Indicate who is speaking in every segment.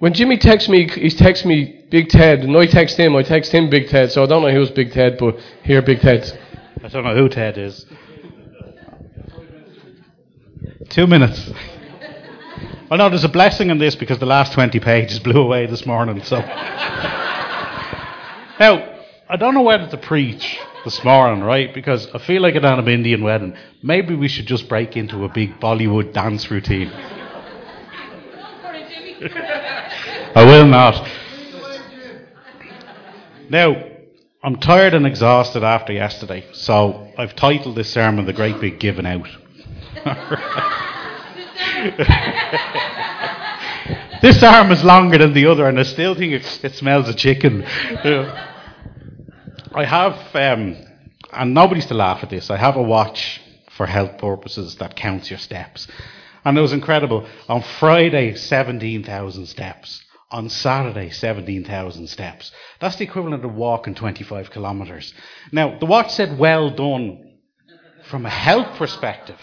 Speaker 1: when Jimmy texts me, he texts me Big Ted, and I text him, I text him Big Ted, so I don't know who's Big Ted, but here, Big Ted.
Speaker 2: I don't know who Ted is. Two minutes. Well, no, there's a blessing in this because the last 20 pages blew away this morning, so. now, I don't know whether to preach this morning, right? Because I feel like at an Indian wedding, maybe we should just break into a big Bollywood dance routine. I will not. Now, I'm tired and exhausted after yesterday, so I've titled this sermon The Great Big Giving Out. this arm is longer than the other, and I still think it, it smells of chicken. I have, um, and nobody's to laugh at this, I have a watch for health purposes that counts your steps. And it was incredible. On Friday, 17,000 steps. On Saturday, 17,000 steps. That's the equivalent of walking 25 kilometres. Now, the watch said well done from a health perspective.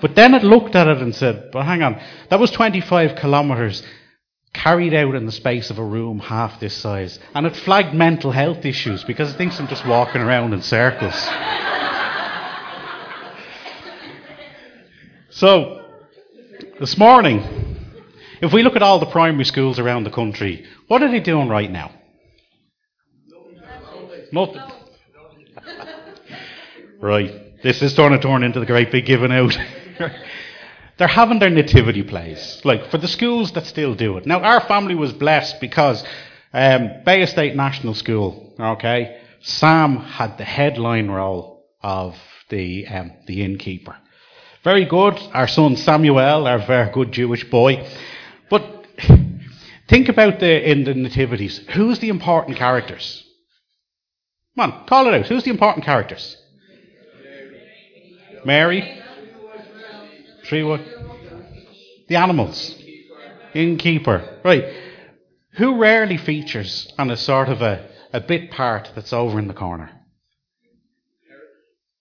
Speaker 2: But then it looked at it and said, but hang on, that was 25 kilometres carried out in the space of a room half this size. And it flagged mental health issues because it thinks I'm just walking around in circles. so, this morning, if we look at all the primary schools around the country, what are they doing right now? Nothing. right. This is going to turn into the great big giving out. They're having their nativity plays, like for the schools that still do it. Now, our family was blessed because um, Bay Estate National School, okay, Sam had the headline role of the um, the innkeeper. Very good. Our son Samuel, our very good Jewish boy. But think about the in the nativities. Who's the important characters? Come on, call it out. Who's the important characters? Mary. Three what? The animals. Innkeeper. Right. Who rarely features on a sort of a, a bit part that's over in the corner?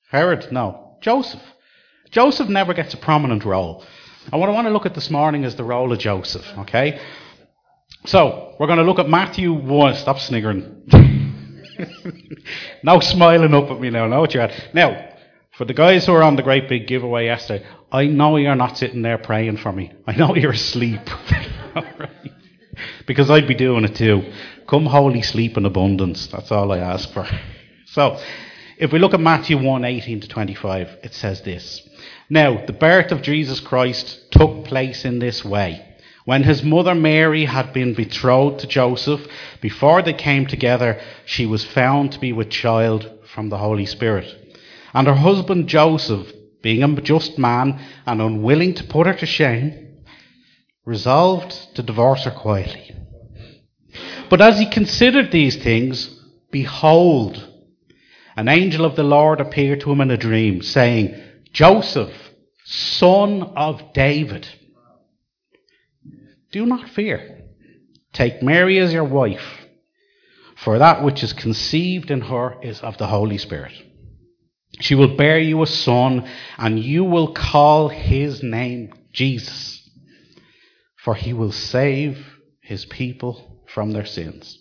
Speaker 2: Herod? No. Joseph. Joseph never gets a prominent role. And what I want to look at this morning is the role of Joseph, okay? So, we're going to look at Matthew 1. Stop sniggering. no smiling up at me now. Know what you're at. Now, for the guys who are on the great big giveaway yesterday, I know you're not sitting there praying for me. I know you're asleep. because I'd be doing it too. Come holy sleep in abundance. That's all I ask for. So, if we look at Matthew 1 18 to 25, it says this. Now, the birth of Jesus Christ took place in this way. When his mother Mary had been betrothed to Joseph, before they came together, she was found to be with child from the Holy Spirit. And her husband Joseph, being a just man and unwilling to put her to shame, resolved to divorce her quietly. But as he considered these things, behold, an angel of the Lord appeared to him in a dream, saying, Joseph, son of David, do not fear. Take Mary as your wife, for that which is conceived in her is of the Holy Spirit. She will bear you a son, and you will call his name Jesus, for he will save his people from their sins.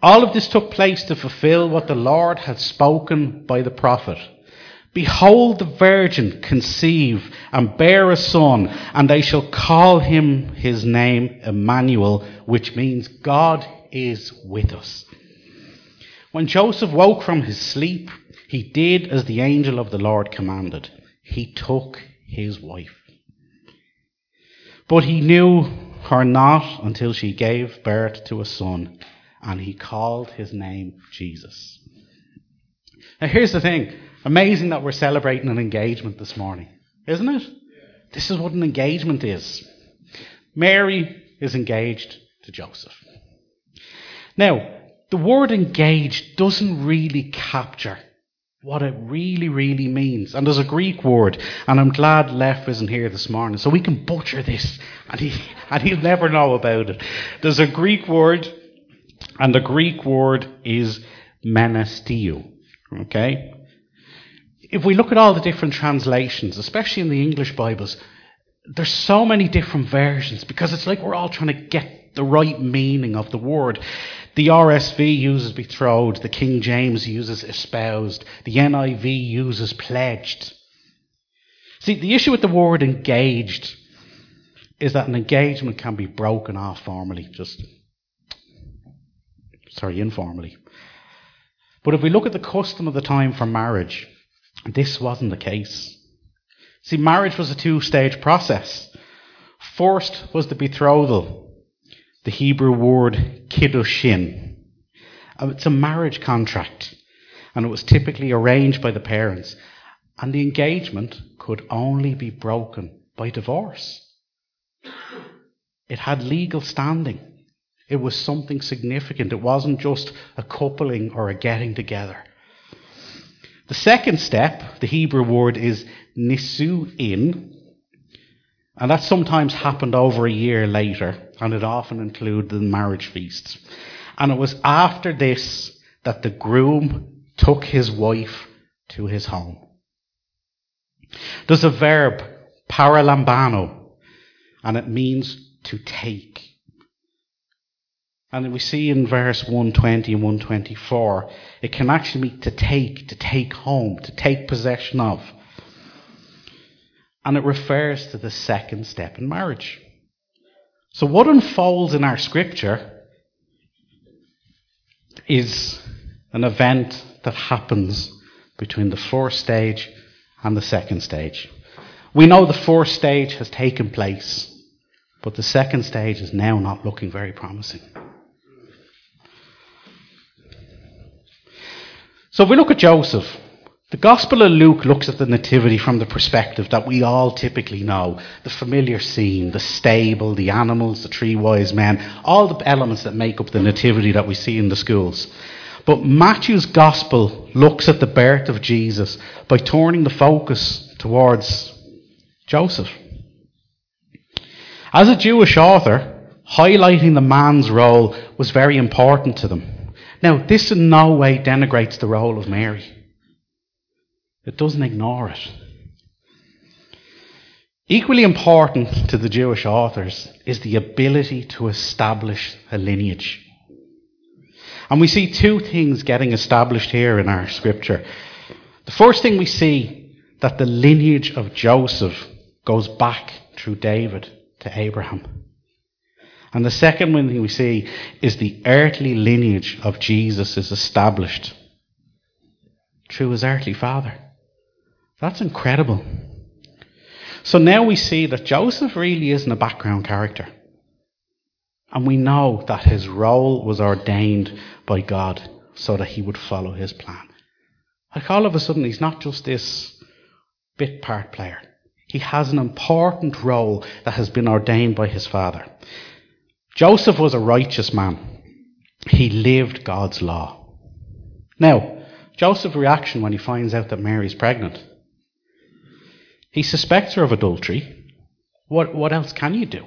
Speaker 2: All of this took place to fulfill what the Lord had spoken by the prophet. Behold, the virgin conceive and bear a son, and they shall call him his name Emmanuel, which means God is with us. When Joseph woke from his sleep, he did as the angel of the Lord commanded. He took his wife. But he knew her not until she gave birth to a son, and he called his name Jesus. Now, here's the thing amazing that we're celebrating an engagement this morning, isn't it? This is what an engagement is. Mary is engaged to Joseph. Now, the word engaged doesn't really capture what it really, really means. And there's a Greek word, and I'm glad Leff isn't here this morning, so we can butcher this, and, he, and he'll never know about it. There's a Greek word, and the Greek word is menestio. Okay? If we look at all the different translations, especially in the English Bibles, there's so many different versions because it's like we're all trying to get the right meaning of the word. The RSV uses betrothed, the King James uses espoused, the NIV uses pledged. See, the issue with the word engaged is that an engagement can be broken off formally, just sorry, informally. But if we look at the custom of the time for marriage, this wasn't the case. See, marriage was a two stage process. First was the betrothal, the Hebrew word kiddushin. Uh, it's a marriage contract, and it was typically arranged by the parents. And the engagement could only be broken by divorce. It had legal standing. It was something significant. It wasn't just a coupling or a getting together. The second step, the Hebrew word is nisu'in, and that sometimes happened over a year later, and it often included the marriage feasts. And it was after this that the groom took his wife to his home. There's a verb, paralambano, and it means to take. And we see in verse 120 and 124, it can actually mean to take, to take home, to take possession of. And it refers to the second step in marriage. So, what unfolds in our scripture is an event that happens between the first stage and the second stage. We know the first stage has taken place, but the second stage is now not looking very promising. So if we look at Joseph, the Gospel of Luke looks at the Nativity from the perspective that we all typically know the familiar scene, the stable, the animals, the three wise men, all the elements that make up the Nativity that we see in the schools. But Matthew's Gospel looks at the birth of Jesus by turning the focus towards Joseph. As a Jewish author, highlighting the man's role was very important to them. Now, this in no way denigrates the role of Mary. It doesn't ignore it. Equally important to the Jewish authors is the ability to establish a lineage. And we see two things getting established here in our scripture. The first thing we see that the lineage of Joseph goes back through David to Abraham. And the second one thing we see is the earthly lineage of Jesus is established through his earthly father. That's incredible. So now we see that Joseph really isn't a background character. And we know that his role was ordained by God so that he would follow his plan. Like all of a sudden, he's not just this bit part player. He has an important role that has been ordained by his father. Joseph was a righteous man. He lived God's law. Now, Joseph's reaction when he finds out that Mary is pregnant. He suspects her of adultery. What, what else can you do?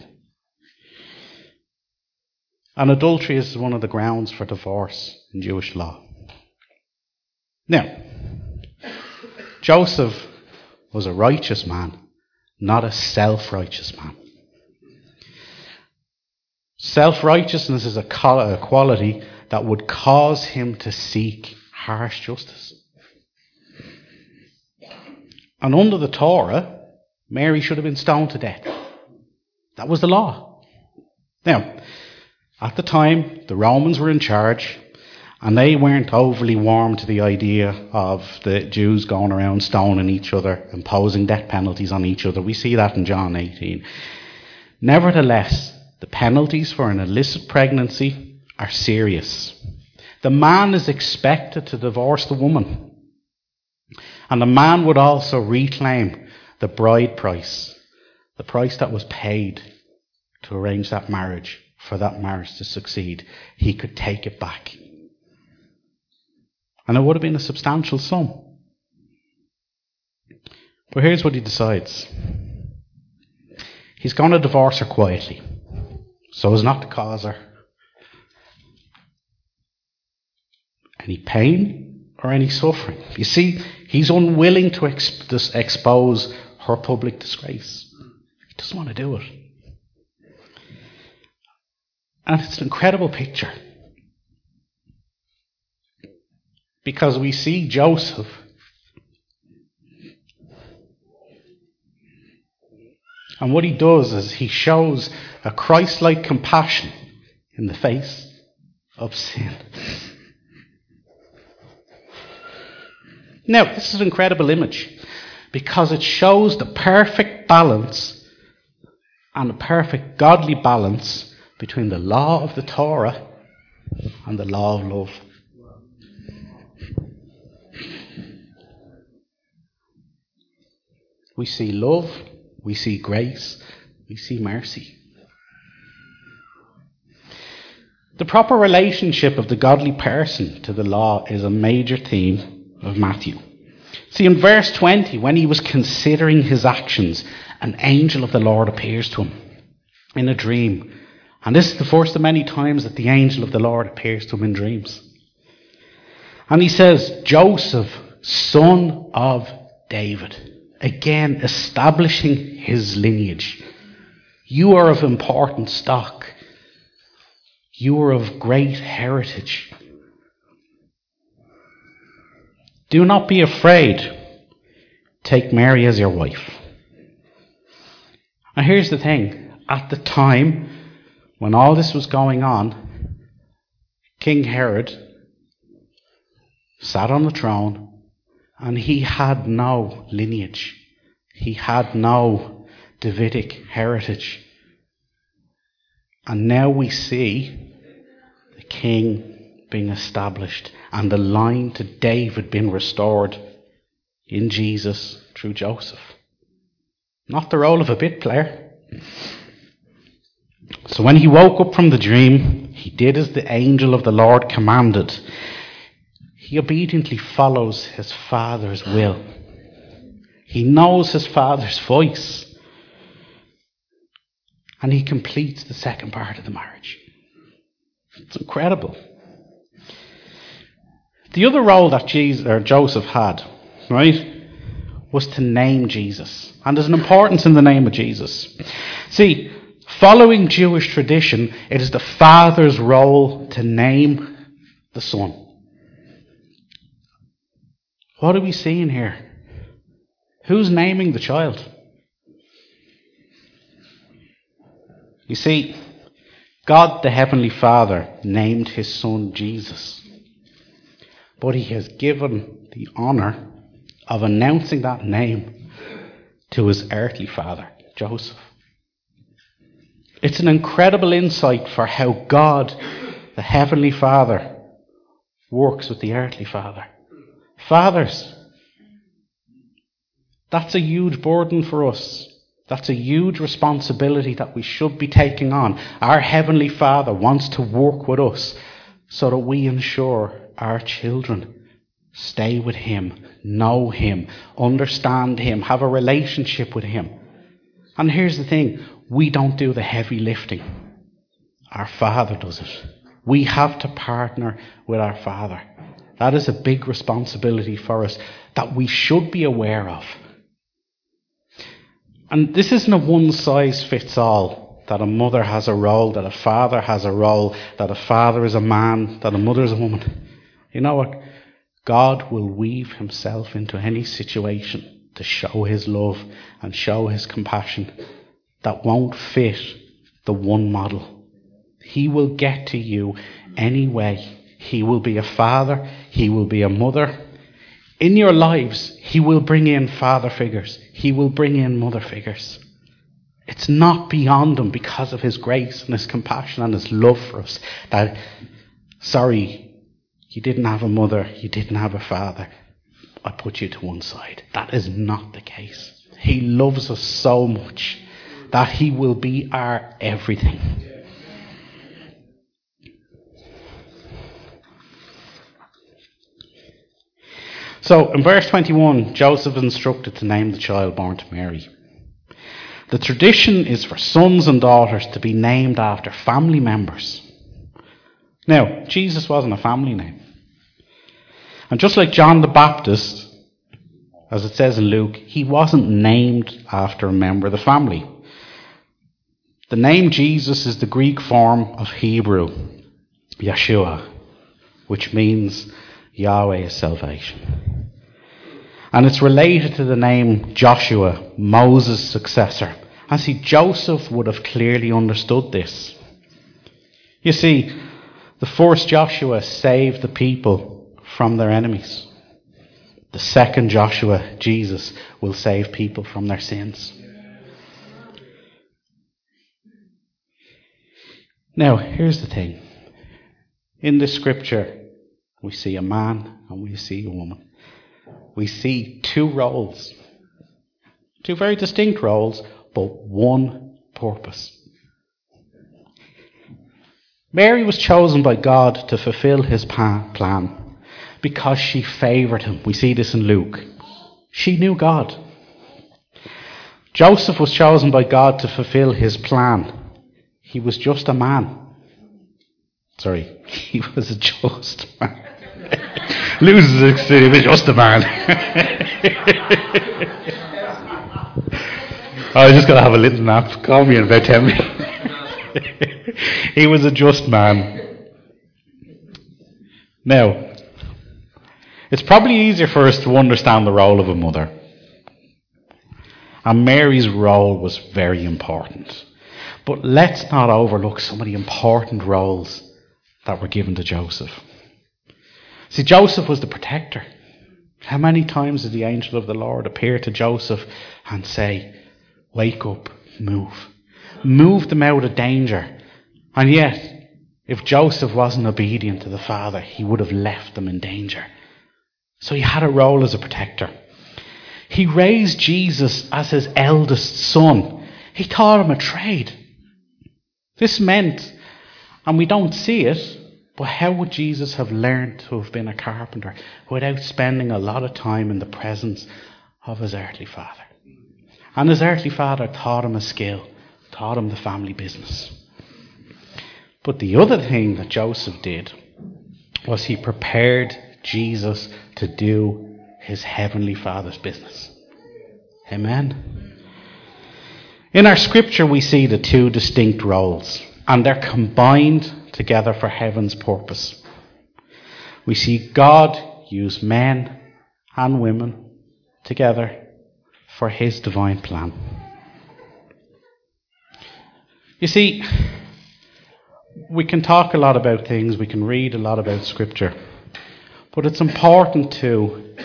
Speaker 2: And adultery is one of the grounds for divorce in Jewish law. Now, Joseph was a righteous man, not a self righteous man. Self righteousness is a quality that would cause him to seek harsh justice. And under the Torah, Mary should have been stoned to death. That was the law. Now, at the time, the Romans were in charge, and they weren't overly warm to the idea of the Jews going around stoning each other, imposing death penalties on each other. We see that in John 18. Nevertheless, the penalties for an illicit pregnancy are serious. The man is expected to divorce the woman. And the man would also reclaim the bride price, the price that was paid to arrange that marriage, for that marriage to succeed. He could take it back. And it would have been a substantial sum. But here's what he decides he's going to divorce her quietly so as not to cause her any pain or any suffering. You see, he's unwilling to exp- expose her public disgrace. He doesn't want to do it. And it's an incredible picture. Because we see Joseph And what he does is he shows a Christ like compassion in the face of sin. Now, this is an incredible image because it shows the perfect balance and the perfect godly balance between the law of the Torah and the law of love. We see love we see grace, we see mercy. The proper relationship of the godly person to the law is a major theme of Matthew. See, in verse 20, when he was considering his actions, an angel of the Lord appears to him in a dream. And this is the first of many times that the angel of the Lord appears to him in dreams. And he says, Joseph, son of David again establishing his lineage. You are of important stock. You are of great heritage. Do not be afraid. Take Mary as your wife. Now, here's the thing at the time when all this was going on, King Herod sat on the throne and he had no lineage. He had no Davidic heritage. And now we see king being established and the line to David being restored in Jesus through Joseph. Not the role of a bit player. So when he woke up from the dream, he did as the angel of the Lord commanded. He obediently follows his Father's will. He knows his Father's voice. And he completes the second part of the marriage. It's incredible. The other role that Jesus, or Joseph had, right, was to name Jesus. And there's an importance in the name of Jesus. See, following Jewish tradition, it is the father's role to name the son. What are we seeing here? Who's naming the child? You see, God the Heavenly Father named his son Jesus. But he has given the honour of announcing that name to his earthly father, Joseph. It's an incredible insight for how God, the Heavenly Father, works with the earthly father. Fathers, that's a huge burden for us. That's a huge responsibility that we should be taking on. Our Heavenly Father wants to work with us so that we ensure our children stay with Him, know Him, understand Him, have a relationship with Him. And here's the thing we don't do the heavy lifting, our Father does it. We have to partner with our Father. That is a big responsibility for us that we should be aware of. And this isn't a one size fits all that a mother has a role, that a father has a role, that a father is a man, that a mother is a woman. You know what? God will weave himself into any situation to show his love and show his compassion that won't fit the one model. He will get to you anyway he will be a father. He will be a mother. In your lives, He will bring in father figures. He will bring in mother figures. It's not beyond Him because of His grace and His compassion and His love for us that, sorry, you didn't have a mother, you didn't have a father. I put you to one side. That is not the case. He loves us so much that He will be our everything. So in verse 21, Joseph is instructed to name the child born to Mary. The tradition is for sons and daughters to be named after family members. Now, Jesus wasn't a family name. And just like John the Baptist, as it says in Luke, he wasn't named after a member of the family. The name Jesus is the Greek form of Hebrew, Yeshua, which means Yahweh is salvation. And it's related to the name Joshua, Moses' successor. And see, Joseph would have clearly understood this. You see, the first Joshua saved the people from their enemies. The second Joshua, Jesus, will save people from their sins. Now, here's the thing. In the scripture, we see a man and we see a woman. We see two roles. Two very distinct roles, but one purpose. Mary was chosen by God to fulfill his plan because she favoured him. We see this in Luke. She knew God. Joseph was chosen by God to fulfill his plan. He was just a man. Sorry, he was a just man. Loses his city, just a man. I was just going to have a little nap. Call me in about 10 minutes. he was a just man. Now, it's probably easier for us to understand the role of a mother. And Mary's role was very important. But let's not overlook some of the important roles that were given to Joseph. See, Joseph was the protector. How many times did the angel of the Lord appear to Joseph and say, Wake up, move? Move them out of danger. And yet, if Joseph wasn't obedient to the Father, he would have left them in danger. So he had a role as a protector. He raised Jesus as his eldest son. He taught him a trade. This meant, and we don't see it, but how would Jesus have learned to have been a carpenter without spending a lot of time in the presence of his earthly father? And his earthly father taught him a skill, taught him the family business. But the other thing that Joseph did was he prepared Jesus to do his heavenly father's business. Amen. In our scripture, we see the two distinct roles, and they're combined together for heaven's purpose. We see God use men and women together for his divine plan. You see, we can talk a lot about things, we can read a lot about scripture, but it's important to,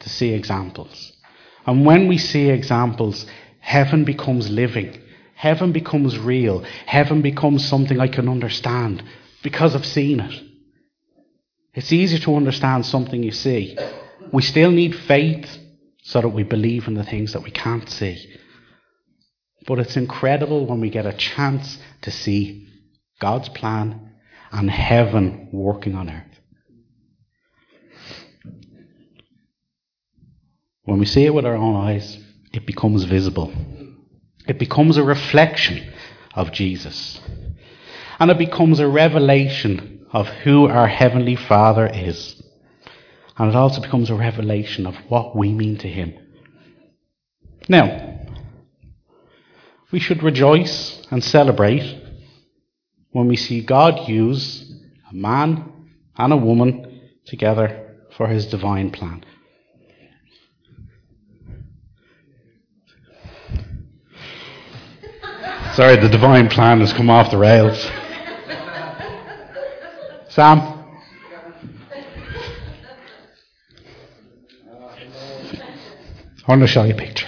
Speaker 2: to see examples. And when we see examples, heaven becomes living. Heaven becomes real. Heaven becomes something I can understand because I've seen it. It's easier to understand something you see. We still need faith so that we believe in the things that we can't see. But it's incredible when we get a chance to see God's plan and heaven working on earth. When we see it with our own eyes, it becomes visible. It becomes a reflection of Jesus. And it becomes a revelation of who our Heavenly Father is. And it also becomes a revelation of what we mean to Him. Now, we should rejoice and celebrate when we see God use a man and a woman together for His divine plan. Sorry, the divine plan has come off the rails. Sam? I want to show you a picture.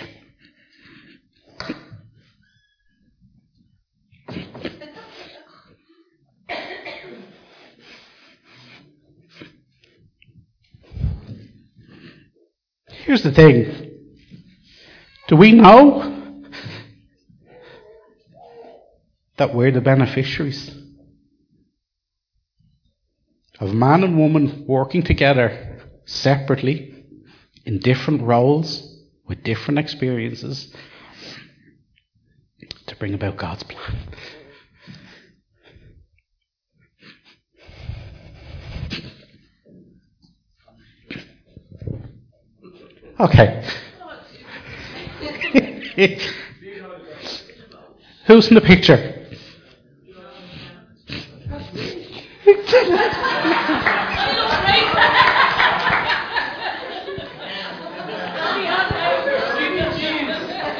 Speaker 2: Here's the thing. Do we know that we're the beneficiaries of man and woman working together separately in different roles with different experiences to bring about God's plan. Okay. Who's in the picture?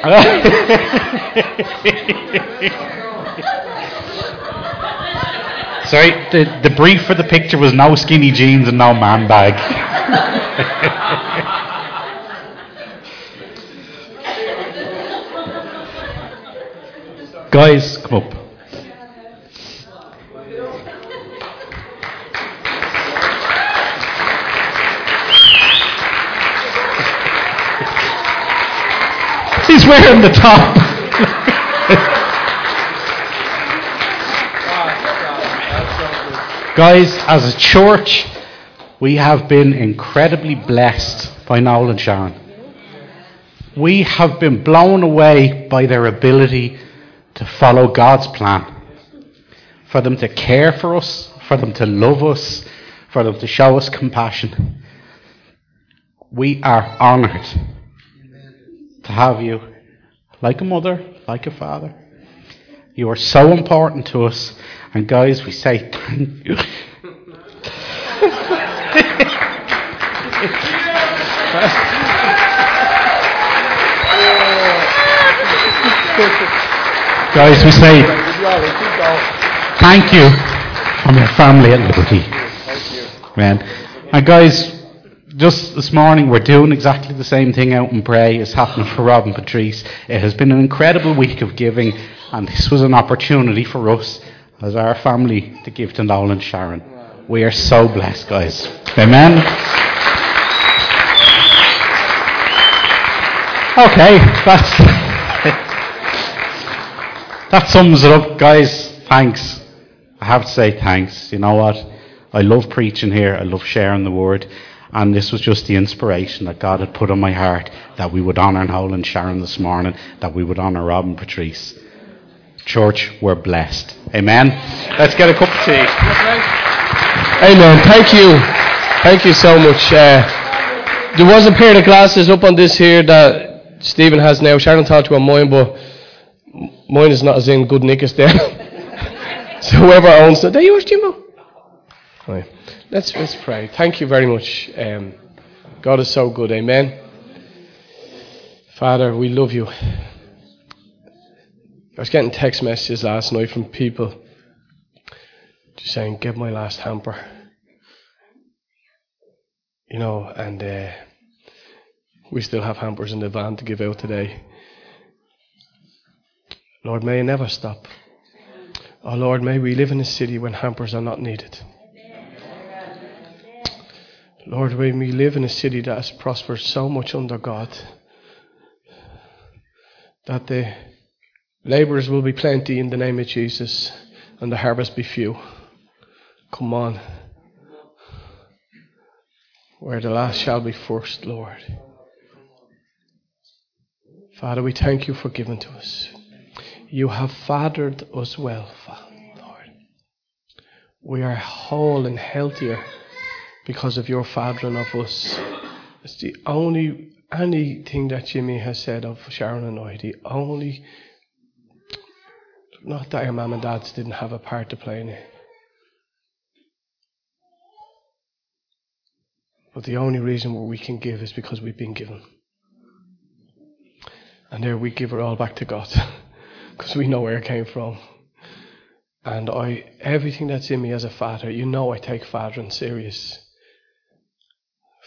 Speaker 2: Sorry, the, the brief for the picture was no skinny jeans and no man bag. Guys, come up. He's wearing the top. Guys, as a church, we have been incredibly blessed by Noel and Sharon. We have been blown away by their ability to follow God's plan. For them to care for us, for them to love us, for them to show us compassion. We are honoured to have you like a mother, like a father. You are so important to us. And guys, we say thank you. guys, we say thank you from your family at Liberty. Man. And guys, just this morning we're doing exactly the same thing out in Bray as happening for Rob and Patrice. It has been an incredible week of giving and this was an opportunity for us as our family to give to Noel and Sharon. We are so blessed, guys. Amen. Okay, that's that sums it up, guys. Thanks. I have to say thanks. You know what? I love preaching here. I love sharing the word. And this was just the inspiration that God had put on my heart that we would honour Noel and Sharon this morning, that we would honour Rob and Patrice. Church, we're blessed. Amen. Let's get a cup of tea.
Speaker 1: Amen. Thank you. Thank you so much. Uh, there was a pair of glasses up on this here that Stephen has now. Sharon talked about mine, but mine is not as in good nick as them. so whoever owns it, they yours, Jimbo? Right. Let's let's pray. Thank you very much. Um, God is so good. Amen. Father, we love you. I was getting text messages last night from people just saying, "Get my last hamper," you know, and uh, we still have hampers in the van to give out today. Lord, may it never stop. Oh Lord, may we live in a city when hampers are not needed. Lord, may we live in a city that has prospered so much under God that the Labourers will be plenty in the name of Jesus, and the harvest be few. Come on. Where the last shall be first, Lord. Father, we thank you for giving to us. You have fathered us well, Father, Lord. We are whole and healthier because of your fathering of us. It's the only anything that Jimmy has said of Sharon and I, the only not that your mum and dads didn't have a part to play in it. But the only reason we can give is because we've been given. And there we give it all back to God. Because we know where it came from. And I everything that's in me as a father, you know I take fathering serious.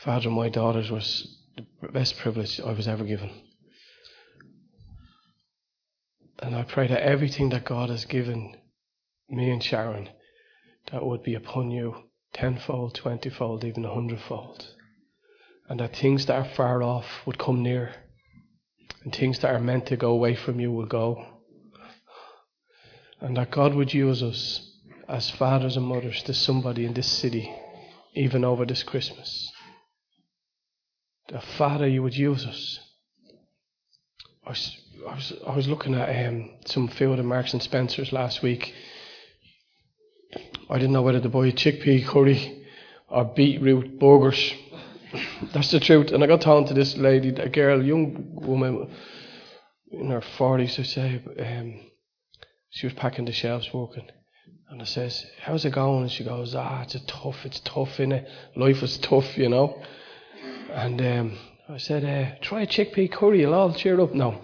Speaker 1: Father my daughters was the best privilege I was ever given. And I pray that everything that God has given me and Sharon, that would be upon you tenfold, twentyfold, even a hundredfold. And that things that are far off would come near. And things that are meant to go away from you will go. And that God would use us as fathers and mothers to somebody in this city, even over this Christmas. That Father, you would use us. I was I was looking at um, some field in Marks and Spencers last week. I didn't know whether to buy chickpea curry or beetroot burgers. That's the truth. And I got talking to this lady, a girl, young woman in her forties, I say. Um, she was packing the shelves, working, And I says, how's it going? And she goes, ah, it's tough, it's tough, innit? Life is tough, you know. And um, I said, uh, try a chickpea curry, you'll all cheer up. now.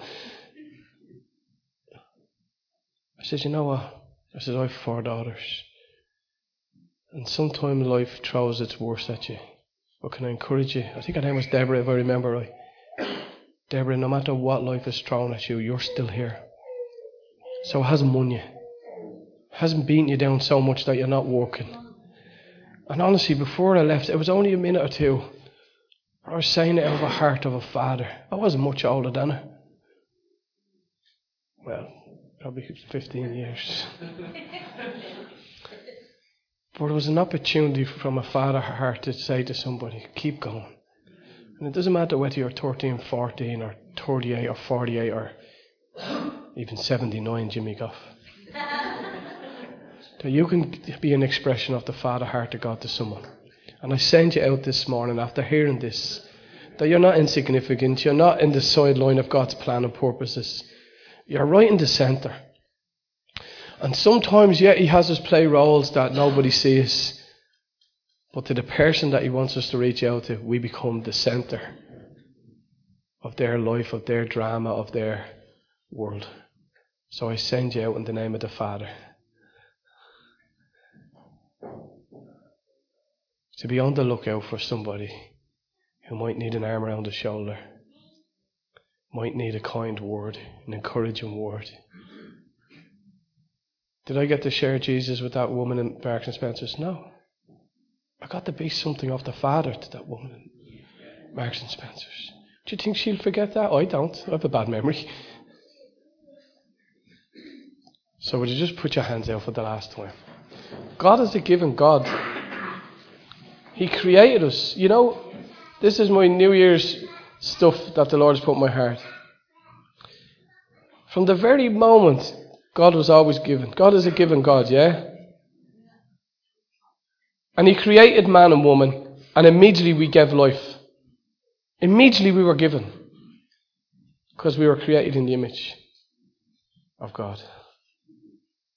Speaker 1: I said, you know what? I said, I have four daughters. And sometimes life throws its worst at you. But can I encourage you? I think her name was Deborah, if I remember right. Deborah, no matter what life is thrown at you, you're still here. So it hasn't won you It hasn't beaten you down so much that you're not walking. And honestly, before I left, it was only a minute or two. I was saying it out of the heart of a father. I wasn't much older than her. Well, probably 15 years. but it was an opportunity from a father heart to say to somebody, keep going. And it doesn't matter whether you're 13, 14, or 38, or 48, or even 79, Jimmy Goff. That you can be an expression of the Father heart of God to someone. And I send you out this morning after hearing this that you're not insignificant, you're not in the sideline of God's plan and purposes. You're right in the centre. And sometimes, yeah, He has us play roles that nobody sees. But to the person that He wants us to reach out to, we become the centre of their life, of their drama, of their world. So I send you out in the name of the Father. To be on the lookout for somebody who might need an arm around the shoulder, might need a kind word, an encouraging word. Did I get to share Jesus with that woman in Marks and Spencer's? No. I got to be something of the Father to that woman in Marks and Spencer's. Do you think she'll forget that? I don't. I have a bad memory. So would you just put your hands out for the last time? God is a giving God. He created us. You know, this is my New Year's stuff that the Lord has put in my heart. From the very moment, God was always given. God is a given God, yeah? And He created man and woman, and immediately we gave life. Immediately we were given. Because we were created in the image of God.